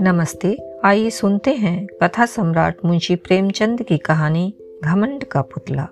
नमस्ते, आइए सुनते हैं कथा सम्राट मुंशी प्रेमचंद की कहानी घमंड का पुतला।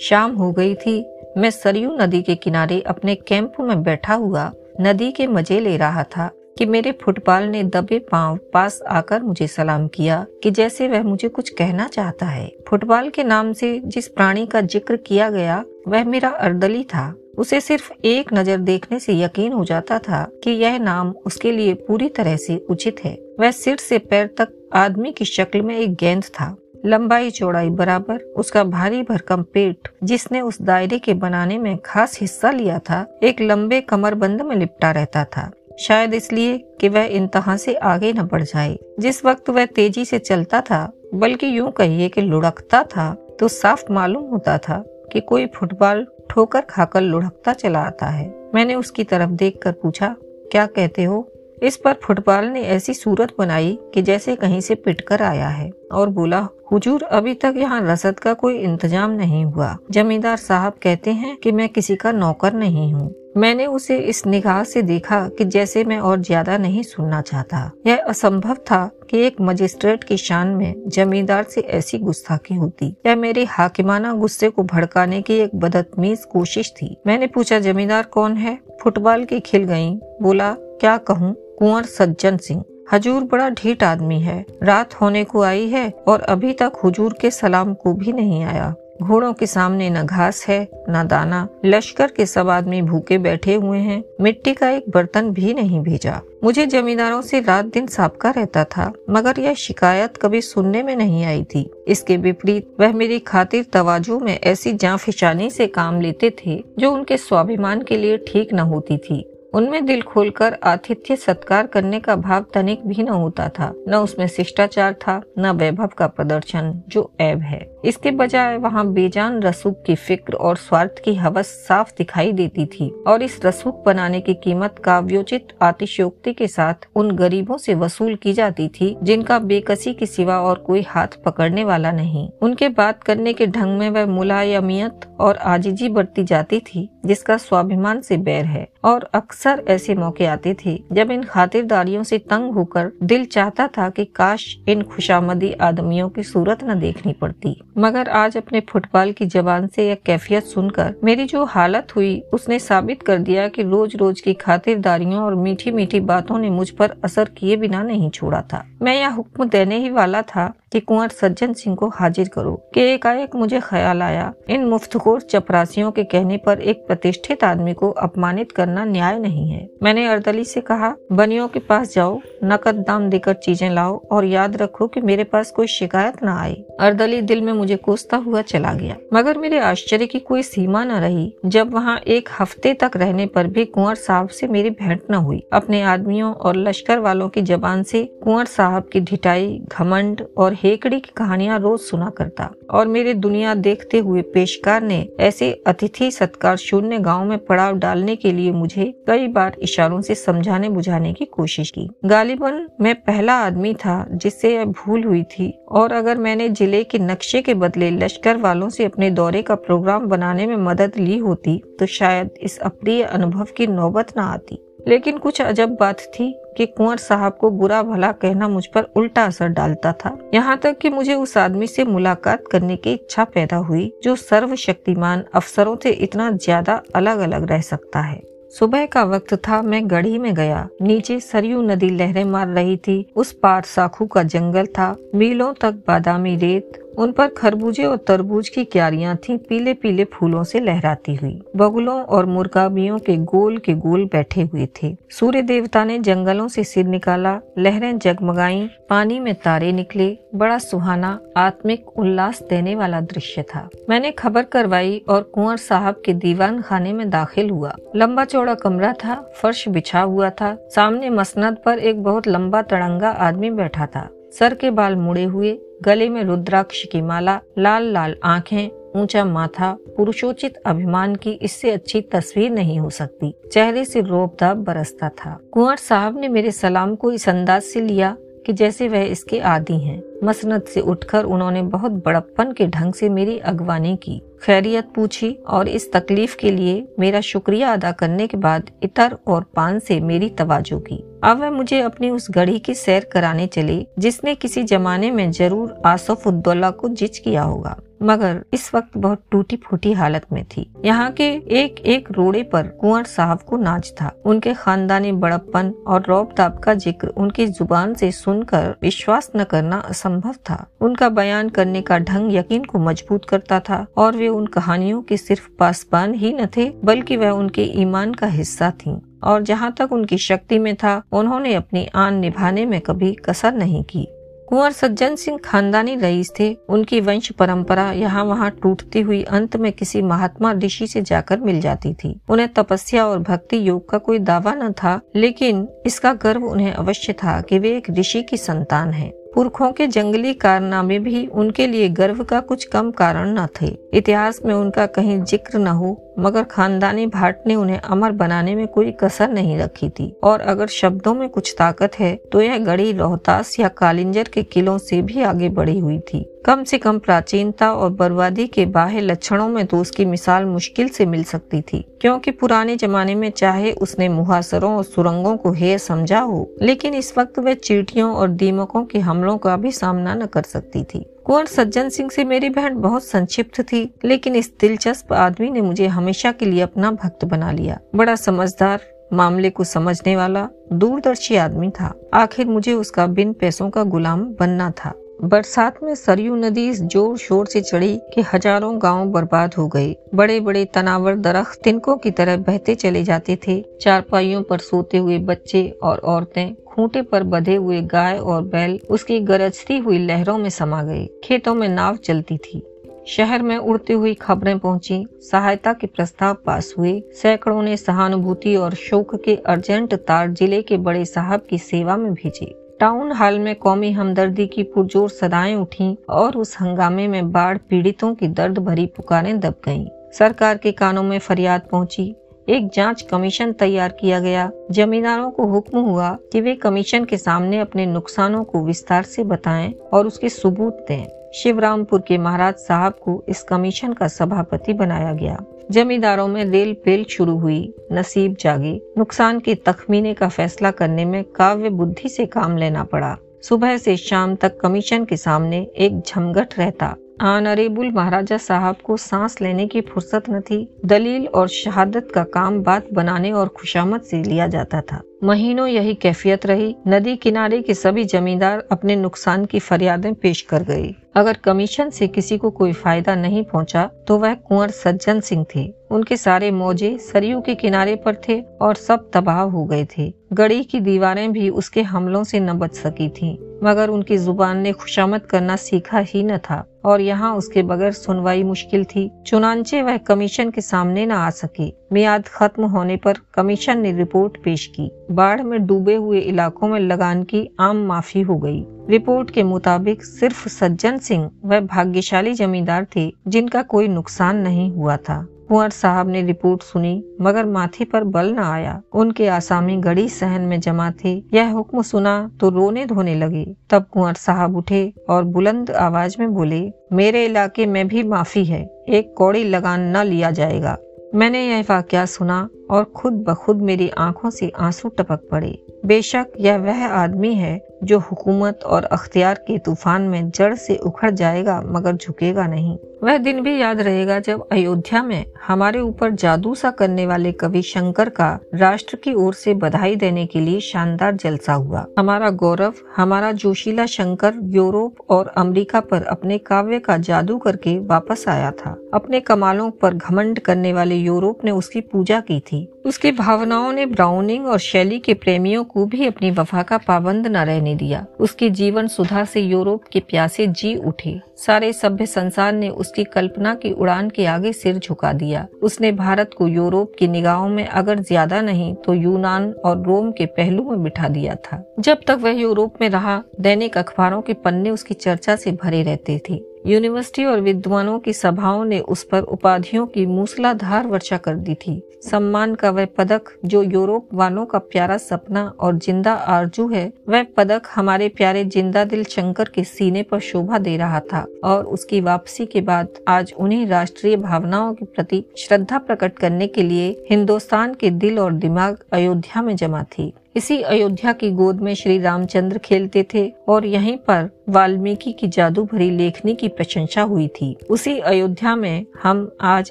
शाम हो गई थी। मैं सरयू नदी के किनारे अपने कैंप में बैठा हुआ नदी के मज़े ले रहा था कि मेरे फुटबॉल ने दबे पाँव पास आकर मुझे सलाम किया कि जैसे वह मुझे कुछ कहना चाहता है। फुटबॉल के नाम से जिस प्राणी का ज़िक्र किया गया, वह मेरा अर्दली था। उसे सिर्फ़ एक नज़र देखने से यकीन हो जाता था कि यह नाम उसके लिए पूरी तरह से उचित है। वह सिर से पैर तक आदमी की शक्ल में एक गेंद था। लंबाई चौड़ाई बराबर, उसका भारी भरकम पेट, जिसने उस दायरे के बनाने में खास हिस्सा लिया था, एक लंबे कमरबंद में लिपटा रहता था। शायद इसलिए कि वह इंतहा से आगे न बढ़ जाए। जिस वक्त वह तेज़ी से चलता था, बल्कि यूँ कहिए कि लुढ़कता था तो साफ़ मालूम होता था कि कोई फुटबॉल ठोकर खाकर लुढ़कता चला आता है। मैंने उसकी तरफ़ देखकर पूछा, क्या कहते हो? इस पर फुटबॉल ने ऐसी सूरत बनाई कि जैसे कहीं से पिटकर आया है और बोला, हुजूर, अभी तक यहाँ रसद का कोई इंतज़ाम नहीं हुआ। जमींदार साहब कहते हैं कि मैं किसी का नौकर नहीं हूँ। मैंने उसे इस निगाह से देखा कि जैसे मैं और ज़्यादा नहीं सुनना चाहता। यह असंभव था कि एक मजिस्ट्रेट की शान में जमींदार से ऐसी गुस्ताखी होती। यह मेरे हाकिमाना गुस्से को भड़काने की एक बदतमीज कोशिश थी। मैंने पूछा, जमींदार कौन है? फुटबॉल की खिल गई बोला, क्या कहूँ? कुंवर सज्जन सिंह। हजूर बड़ा ढीठ आदमी है। रात होने को आई है और अभी तक हुजूर के सलाम को भी नहीं आया। घोड़ों के सामने न घास है, न दाना। लश्कर के सब आदमी भूखे बैठे हुए हैं। मिट्टी का एक बर्तन भी नहीं भेजा। मुझे जमींदारों से रात दिन साबका रहता था, मगर यह शिकायत कभी सुनने में नहीं आई थी। इसके विपरीत, वह मेरी खातिर तवाजु में ऐसी जाफिशानी से काम लेते थे, जो उनके स्वाभिमान के लिए ठीक न होती थी। उनमें दिल खोलकर आतिथ्य सत्कार करने का भाव तनिक भी न होता था। न उसमें शिष्टाचार था, न वैभव का प्रदर्शन, जो ऐब है। इसके बजाय वहाँ बेजान रसूख की फ़िक्र और स्वार्थ की हवस साफ़ दिखाई देती थी और इस रसूख बनाने की कीमत का व्योचित आतिशोक्ति के साथ उन गरीबों से वसूल की जाती थी, जिनका बेकसी के सिवा और कोई हाथ पकड़ने वाला नहीं। उनके बात करने के ढंग में वह मुलायमियत और आजीजी बढ़ती जाती थी, जिसका स्वाभिमान से बैर है। और अक्सर ऐसे मौके आते थे, जब इन खातिरदारियों से तंग होकर दिल चाहता था कि काश इन खुशामदी आदमियों की सूरत न देखनी पड़ती। मगर आज अपने फुटबॉल की जबान से यह कैफियत सुनकर मेरी जो हालत हुई, उसने साबित कर दिया कि रोज रोज की खातिरदारियों और मीठी मीठी बातों ने मुझ पर असर किए बिना नहीं छोड़ा था। मैं यह हुक्म देने ही वाला था कि कुंवर सज्जन सिंह को हाजिर करो। कि एकाएक मुझे ख्याल आया, इन मुफ्तखोर चपरासियों के कहने पर एक प्रतिष्ठित आदमी को अपमानित करना न्याय नहीं है। मैंने अर्दली से कहा, बनियों के पास जाओ, नकद दाम देकर चीज़ें लाओ और याद रखो कि मेरे पास कोई शिकायत न आई अर्दली दिल में मुझे कोसता हुआ चला गया। मगर मेरे आश्चर्य की कोई सीमा न रही, जब वहाँ एक हफ़्ते तक रहने पर भी कुंवर साहब से मेरी भेंट न हुई। अपने आदमियों और लश्कर वालों की जबान से कुंवर साहब की ढिटाई घमंड और हेकड़ी की कहानियाँ रोज सुना करता और मेरे दुनिया देखते हुए पेशकार ने ऐसे अतिथि सत्कार शून्य गाँव में पड़ाव डालने के लिए मुझे कई बार इशारों से समझाने बुझाने की कोशिश की। गालिबन मैं पहला आदमी था जिससे यह भूल हुई थी और अगर मैंने ज़िले के नक्शे के बदले लश्कर वालों से अपने दौरे का प्रोग्राम बनाने में मदद ली होती तो शायद इस अप्रिय अनुभव की नौबत न आती। लेकिन कुछ अजब बात थी कि कुंवर साहब को बुरा भला कहना मुझ पर उल्टा असर डालता था। यहाँ तक कि मुझे उस आदमी से मुलाकात करने की इच्छा पैदा हुई, जो सर्वशक्तिमान अफसरों से इतना ज़्यादा अलग अलग रह सकता है। सुबह का वक्त था, मैं गढ़ी में गया। नीचे सरयू नदी लहरें मार रही थी। उस पार साखू का जंगल था। मीलों तक बादामी रेत उन पर खरबूजे और तरबूज की क्यारियाँ थीं पीले पीले फूलों से लहराती हुई। बगुलों और मुर्गाबियों के गोल के गोल बैठे हुए थे। सूर्य देवता ने जंगलों से सिर निकाला, लहरें जगमगाई, पानी में तारे निकले। बड़ा सुहाना, आत्मिक उल्लास देने वाला दृश्य था। मैंने खबर करवाई और कुंवर साहब के दीवान खाने में दाखिल हुआ। लंबा चौड़ा कमरा था, फर्श बिछा हुआ था। सामने मसनद पर एक बहुत लंबा तड़ंगा आदमी बैठा था। सर के बाल मुड़े हुए गले में रुद्राक्ष की माला, लाल लाल आँखें, ऊँचा माथा, पुरुषोचित अभिमान की इससे अच्छी तस्वीर नहीं हो सकती। चेहरे से रोबदाब बरसता था। कुंवर साहब ने मेरे सलाम को इस अंदाज से लिया कि जैसे वह इसके आदि हैं। मसनद से उठकर उन्होंने बहुत बड़प्पन के ढंग से मेरी अगवानी की, खैरियत पूछी और इस तकलीफ़ के लिए मेरा शुक्रिया अदा करने के बाद इतर और पान से मेरी तवाजो की। अब वह मुझे अपनी उस गढ़ी की सैर कराने चले, जिसने किसी जमाने में ज़रूर आसफ उद्दौला को जिच किया होगा, मगर इस वक्त बहुत टूटी फूटी हालत में थी। यहाँ के एक एक रोड़े पर कुंवर साहब को नाच था। उनके खानदानी बड़प्पन और रौब ताब का ज़िक्र उनकी ज़ुबान से सुनकर विश्वास न करना असंभव था। उनका बयान करने का ढंग यकीन को मज़बूत करता था और वे उन कहानियों के सिर्फ़ पासबान ही न थे, बल्कि वह उनके ईमान का हिस्सा थीं। और जहाँ तक उनकी शक्ति में था, उन्होंने अपनी आन निभाने में कभी कसर नहीं की। कुंवर सज्जन सिंह खानदानी रईस थे। उनकी वंश परंपरा यहाँ वहाँ टूटती हुई अंत में किसी महात्मा ऋषि से जाकर मिल जाती थी। उन्हें तपस्या और भक्ति योग का कोई दावा न था, लेकिन इसका गर्व उन्हें अवश्य था कि वे एक ऋषि की संतान हैं। पुरखों के जंगली कारनामे भी उनके लिए गर्व का कुछ कम कारण न थे। इतिहास में उनका कहीं ज़िक्र न हो, मगर खानदानी भाट ने उन्हें अमर बनाने में कोई कसर नहीं रखी थी। और अगर शब्दों में कुछ ताकत है तो यह गढ़ी रोहतास या कालिंजर के किलों से भी आगे बढ़ी हुई थी। कम से कम प्राचीनता और बर्बादी के बाह्य लक्षणों में तो उसकी मिसाल मुश्किल से मिल सकती थी, क्योंकि पुराने जमाने में चाहे उसने मुहासरों और सुरंगों को हेय समझा हो, लेकिन इस वक्त वह चीटियों और दीमकों के हमलों का भी सामना न कर सकती थी। कुंवर सज्जन सिंह से मेरी बहन बहुत संक्षिप्त थी, लेकिन इस दिलचस्प आदमी ने मुझे हमेशा के लिए अपना भक्त बना लिया। बड़ा समझदार, मामले को समझने वाला, दूरदर्शी आदमी था। आखिर मुझे उसका बिन पैसों का गुलाम बनना था। बरसात में सरयू नदी ज़ोर शोर से चढ़ी कि हज़ारों गाँव बर्बाद हो गए। बड़े बड़े तनावर दरख्त तिनकों की तरह बहते चले जाते थे। चारपाइयों पर सोते हुए बच्चे और औरतें, खूंटे पर बधे हुए गाय और बैल उसकी गरजती हुई लहरों में समा गए। खेतों में नाव चलती थी। शहर में उड़ती हुई खबरें पहुँची। सहायता के प्रस्ताव पास हुए। सैकड़ों ने सहानुभूति और शोक के अर्जेंट तार ज़िले के बड़े साहब की सेवा में भेजे। टाउन हॉल में कौमी हमदर्दी की पुरजोर सदाएँ उठी और उस हंगामे में बाढ़ पीड़ितों की दर्द भरी पुकारें दब गईं। सरकार के कानों में फरियाद पहुँची। एक जाँच कमीशन तैयार किया गया। जमींदारों को हुक्म हुआ कि वे कमीशन के सामने अपने नुकसानों को विस्तार से बताएँ और उसके सबूत दें। शिवरामपुर के महाराज साहब को इस कमीशन का सभापति बनाया गया। जमींदारों में रेल पेल शुरू हुई, नसीब जागी। नुकसान के तखमीने का फैसला करने में काव्य बुद्धि से काम लेना पड़ा। सुबह से शाम तक कमीशन के सामने एक झमघट रहता। आनरेबुल महाराजा साहब को सांस लेने की फुर्सत न थी। दलील और शहादत का काम बात बनाने और खुशामद से लिया जाता था। महीनों यही कैफियत रही। नदी किनारे के सभी जमींदार अपने नुकसान की फरियादें पेश कर गए। अगर कमीशन से किसी को कोई फ़ायदा नहीं पहुँचा तो वह कुंवर सज्जन सिंह थे। उनके सारे मौजे सरयू के किनारे पर थे और सब तबाह हो गए थे। गड़ी की दीवारें भी उसके हमलों से न बच सकी थीं, मगर उनकी ज़ुबान ने खुशामद करना सीखा ही न था, और यहाँ उसके बगैर सुनवाई मुश्किल थी। चुनाचे वह कमीशन के सामने न आ सके। मियाद खत्म होने पर कमीशन ने रिपोर्ट पेश की। बाढ़ में डूबे हुए इलाकों में लगान की आम माफ़ी हो गई। रिपोर्ट के मुताबिक सिर्फ़ सज्जन सिंह वह भाग्यशाली जमींदार थे, जिनका कोई नुकसान नहीं हुआ था। कुंवर साहब ने रिपोर्ट सुनी, मगर माथे पर बल न आया। उनके आसामी गड़ी सहन में जमा थे। यह हुक्म सुना तो रोने धोने लगे। तब कुंवर साहब उठे और बुलंद आवाज़ में बोले, मेरे इलाके में भी माफ़ी है। एक कौड़ी लगान न लिया जाएगा। मैंने यह वाक्य सुना और खुद ब खुद मेरी आँखों से आँसू टपक पड़े। बेशक यह वह आदमी है जो हुकूमत और अख्तियार के तूफ़ान में जड़ से उखड़ जाएगा, मगर झुकेगा नहीं। वह दिन भी याद रहेगा जब अयोध्या में हमारे ऊपर जादू सा करने वाले कवि शंकर का राष्ट्र की ओर से बधाई देने के लिए शानदार जलसा हुआ। हमारा गौरव, हमारा जोशीला शंकर यूरोप और अमेरिका पर अपने काव्य का जादू करके वापस आया था। अपने कमालों पर घमंड करने वाले यूरोप ने उसकी पूजा की थी। उसकी भावनाओं ने ब्राउनिंग और शैली के प्रेमियों को भी अपनी वफा का पाबंद न रहने दिया। उसके जीवन सुधा से यूरोप के प्यासे जी उठे। सारे सभ्य संसार ने उसकी कल्पना की उड़ान के आगे सिर झुका दिया। उसने भारत को यूरोप की निगाहों में अगर ज़्यादा नहीं तो यूनान और रोम के पहलू में बिठा दिया था। जब तक वह यूरोप में रहा, दैनिक अखबारों के पन्ने उसकी चर्चा से भरे रहते थे। यूनिवर्सिटी और विद्वानों की सभाओं ने उस पर उपाधियों की मूसलाधार वर्षा कर दी थी। सम्मान का वह पदक जो यूरोप वालों का प्यारा सपना और ज़िंदा आरज़ू है, वह पदक हमारे प्यारे ज़िंदा दिल शंकर के सीने पर शोभा दे रहा था और उसकी वापसी के बाद आज उन्हें राष्ट्रीय भावनाओं के प्रति श्रद्धा प्रकट करने के लिए हिंदुस्तान के दिल और दिमाग अयोध्या में जमा थी। इसी अयोध्या की गोद में श्री रामचंद्र खेलते थे और यहीं पर वाल्मीकि की जादू भरी लेखनी की प्रशंसा हुई थी। उसी अयोध्या में हम आज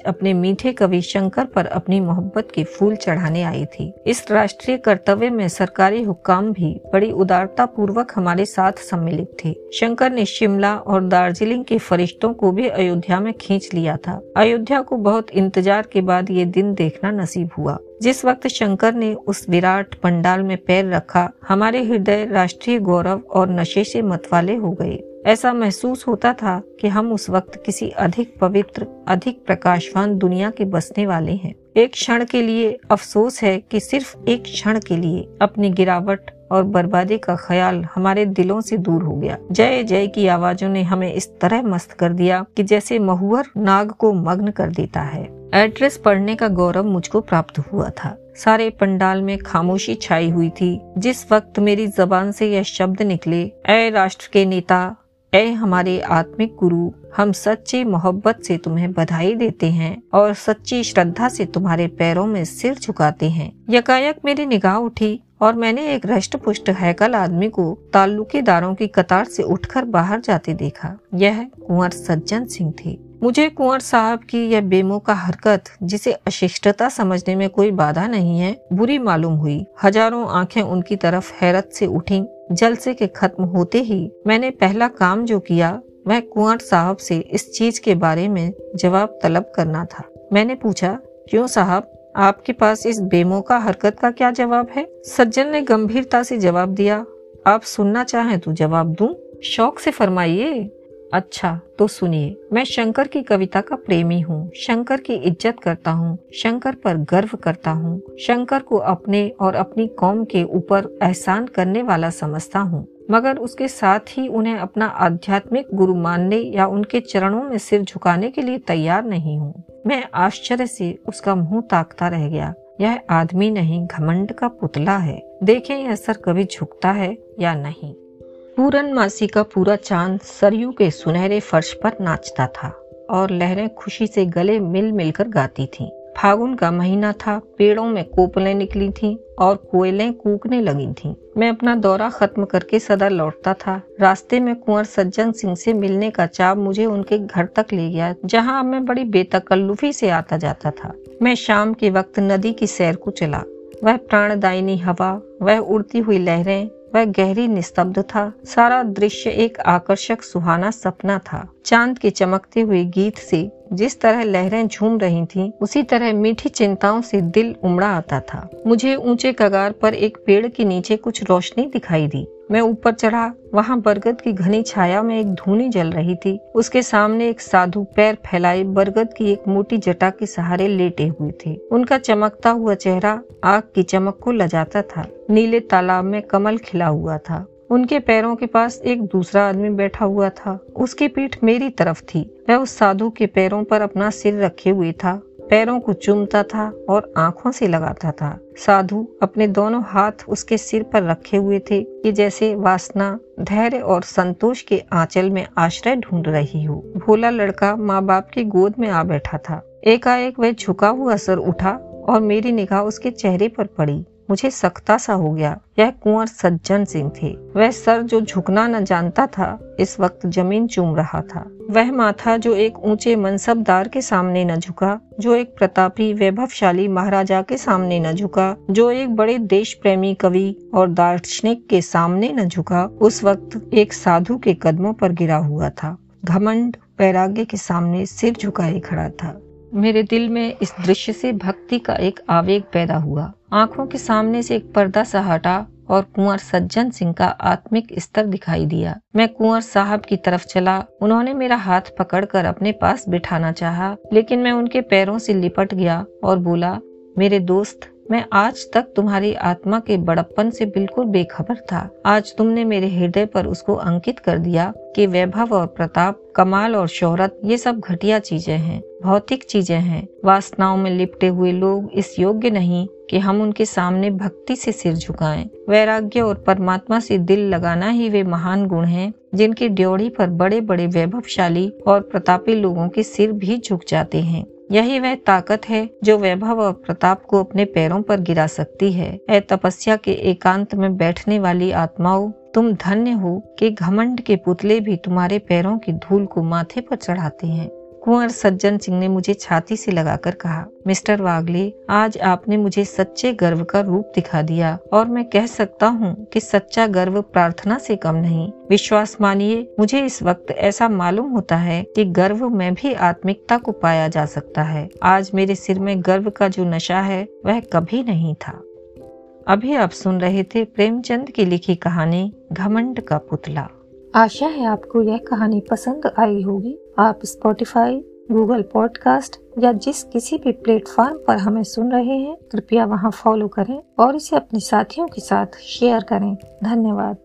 अपने मीठे कवि शंकर पर अपनी मोहब्बत के फूल चढ़ाने आई थी। इस राष्ट्रीय कर्तव्य में सरकारी हुक्काम भी बड़ी उदारता पूर्वक हमारे साथ सम्मिलित थे। शंकर ने शिमला और दार्जिलिंग के फरिश्तों को भी अयोध्या में खींच लिया था। अयोध्या को बहुत इंतज़ार के बाद ये दिन देखना नसीब हुआ। जिस वक्त शंकर ने उस विराट पंडाल में पैर रखा, हमारे हृदय राष्ट्रीय गौरव और नशे से मतवाले हो गए। ऐसा महसूस होता था कि हम उस वक्त किसी अधिक पवित्र, अधिक प्रकाशवान दुनिया के बसने वाले हैं। एक क्षण के लिए अफसोस है कि सिर्फ़ एक क्षण के लिए अपनी गिरावट और बर्बादी का ख्याल हमारे दिलों से दूर हो गया। जय जय की आवाजों ने हमें इस तरह मस्त कर दिया कि जैसे महुअर नाग को मग्न कर देता है। एड्रेस पढ़ने का गौरव मुझको प्राप्त हुआ था। सारे पंडाल में खामोशी छाई हुई थी। जिस वक्त मेरी जबान से यह शब्द निकले ए राष्ट्र के नेता ए हमारे आत्मिक गुरु, हम सच्ची मोहब्बत से तुम्हें बधाई देते हैं और सच्ची श्रद्धा से तुम्हारे पैरों में सिर झुकाते हैं। यकायक मेरी निगाह उठी और मैंने एक रष्ट पुष्ट हैकल आदमी को ताल्लुकेदारों की कतार से उठकर बाहर जाते देखा। यह कुंवर सज्जन सिंह थे। मुझे कुंवर साहब की यह बेमौका हरकत, जिसे अशिष्टता समझने में कोई बाधा नहीं है, बुरी मालूम हुई। हज़ारों आँखें उनकी तरफ़ हैरत से उठी। जलसे के खत्म होते ही मैंने पहला काम जो किया, वह कुंवर साहब से इस चीज़ के बारे में जवाब तलब करना था। मैंने पूछा, क्यों साहब, आपके पास इस बेमौका हरकत का क्या जवाब है? सज्जन ने गंभीरता से जवाब दिया, आप सुनना चाहें तो जवाब दूँ। शौक से फरमाइए। अच्छा तो सुनिए, मैं शंकर की कविता का प्रेमी हूँ, शंकर की इज़्ज़त करता हूँ, शंकर पर गर्व करता हूँ, शंकर को अपने और अपनी कौम के ऊपर एहसान करने वाला समझता हूँ, मगर उसके साथ ही उन्हें अपना आध्यात्मिक गुरु मानने या उनके चरणों में सिर झुकाने के लिए तैयार नहीं हूँ। मैं आश्चर्य से उसका मुँह ताकता रह गया, यह आदमी नहीं, घमंड का पुतला है, देखें यह सर कभी झुकता है या नहीं। पूरन मासी का पूरा चाँद सरयू के सुनहरे फर्श पर नाचता था और लहरें खुशी से गले मिल मिलकर गाती थीं। फागुन का महीना था, पेड़ों में कोपलें निकली थीं और कोयलें कूकने लगी थीं। मैं अपना दौरा खत्म करके सदा लौटता था रास्ते में कुंवर सज्जन सिंह से मिलने का चाव मुझे उनके घर तक ले गया, जहाँ मैं बड़ी बेतकल्लुफी से आता जाता था मैं शाम के वक्त नदी की सैर को चला वह प्राणदायिनी हवा, वह उड़ती हुई लहरें वह गहरी निस्तब्ध था। सारा दृश्य एक आकर्षक सुहाना सपना था। चाँद के चमकते हुए गीत से जिस तरह लहरें झूम रही थीं, उसी तरह मीठी चिंताओं से दिल उमड़ा आता था। मुझे ऊँचे कगार पर एक पेड़ के नीचे कुछ रोशनी दिखाई दी। मैं ऊपर चढ़ा। वहाँ बरगद की घनी छाया में एक धूनी जल रही थी। उसके सामने एक साधु पैर फैलाए बरगद की एक मोटी जटा के सहारे लेटे हुए थे। उनका चमकता हुआ चेहरा आग की चमक को लजाता था। नीले तालाब में कमल खिला हुआ था। उनके पैरों के पास एक दूसरा आदमी बैठा हुआ था। उसकी पीठ मेरी तरफ़ थी। वह उस साधु के पैरों पर अपना सिर रखे हुए था। पैरों को चूमता था और आँखों से लगाता था। साधु अपने दोनों हाथ उसके सिर पर रखे हुए थे कि जैसे वासना, धैर्य और संतोष के आंचल में आश्रय ढूंढ रही हो। भोला लड़का माँ बाप की गोद में आ बैठा था। एकाएक वह झुका हुआ सर उठा और मेरी निगाह उसके चेहरे पर पड़ी। मुझे सख्ता सा हो गया। यह कुंवर सज्जन सिंह थे। वह सर जो झुकना न जानता था, इस वक्त ज़मीन चूम रहा था। वह माथा जो एक ऊँचे मनसबदार के सामने न झुका, जो एक प्रतापी, वैभवशाली महाराजा के सामने न झुका, जो एक बड़े देश प्रेमी कवि और दार्शनिक के सामने न झुका, उस वक्त एक साधु के कदमों पर गिरा हुआ था। घमंड वैराग्य के सामने सिर झुकाए खड़ा था। मेरे दिल में इस दृश्य से भक्ति का एक आवेग पैदा हुआ। आँखों के सामने से एक पर्दा सा हटा और कुंवर सज्जन सिंह का आत्मिक स्तर दिखाई दिया। मैं कुंवर साहब की तरफ़ चला। उन्होंने मेरा हाथ पकड़कर अपने पास बिठाना चाहा, लेकिन मैं उनके पैरों से लिपट गया और बोला मेरे दोस्त मैं आज तक तुम्हारी आत्मा के बड़प्पन से बिल्कुल बेखबर था। आज तुमने मेरे हृदय पर उसको अंकित कर दिया कि वैभव और प्रताप, कमाल और शोहरत, ये सब घटिया चीज़ें हैं, भौतिक चीज़ें हैं। वासनाओं में लिपटे हुए लोग इस योग्य नहीं कि हम उनके सामने भक्ति से सिर झुकाएँ। वैराग्य और परमात्मा से दिल लगाना ही वे महान गुण हैं, जिनकी ड्योढ़ी पर बड़े बड़े वैभवशाली और प्रतापी लोगों के सिर भी झुक जाते हैं। यही वह ताकत है जो वैभव और प्रताप को अपने पैरों पर गिरा सकती है। ए तपस्या के एकांत में बैठने वाली आत्माओं, तुम धन्य हो कि घमंड के पुतले भी तुम्हारे पैरों की धूल को माथे पर चढ़ाते हैं। कुंवर सज्जन सिंह ने मुझे छाती से लगाकर कहा, मिस्टर वागले, आज आपने मुझे सच्चे गर्व का रूप दिखा दिया और मैं कह सकता हूँ कि सच्चा गर्व प्रार्थना से कम नहीं। विश्वास मानिए, मुझे इस वक्त ऐसा मालूम होता है कि गर्व में भी आत्मिकता को पाया जा सकता है। आज मेरे सिर में गर्व का जो नशा है, वह कभी नहीं था। अभी आप सुन रहे थे प्रेमचंद की लिखी कहानी, घमंड का पुतला। आशा है आपको यह कहानी पसंद आई होगी। आप स्पॉटिफाई गूगल पॉडकास्ट या जिस किसी भी प्लेटफॉर्म पर हमें सुन रहे हैं, कृपया वहाँ फॉलो करें और इसे अपने साथियों के साथ शेयर करें। धन्यवाद।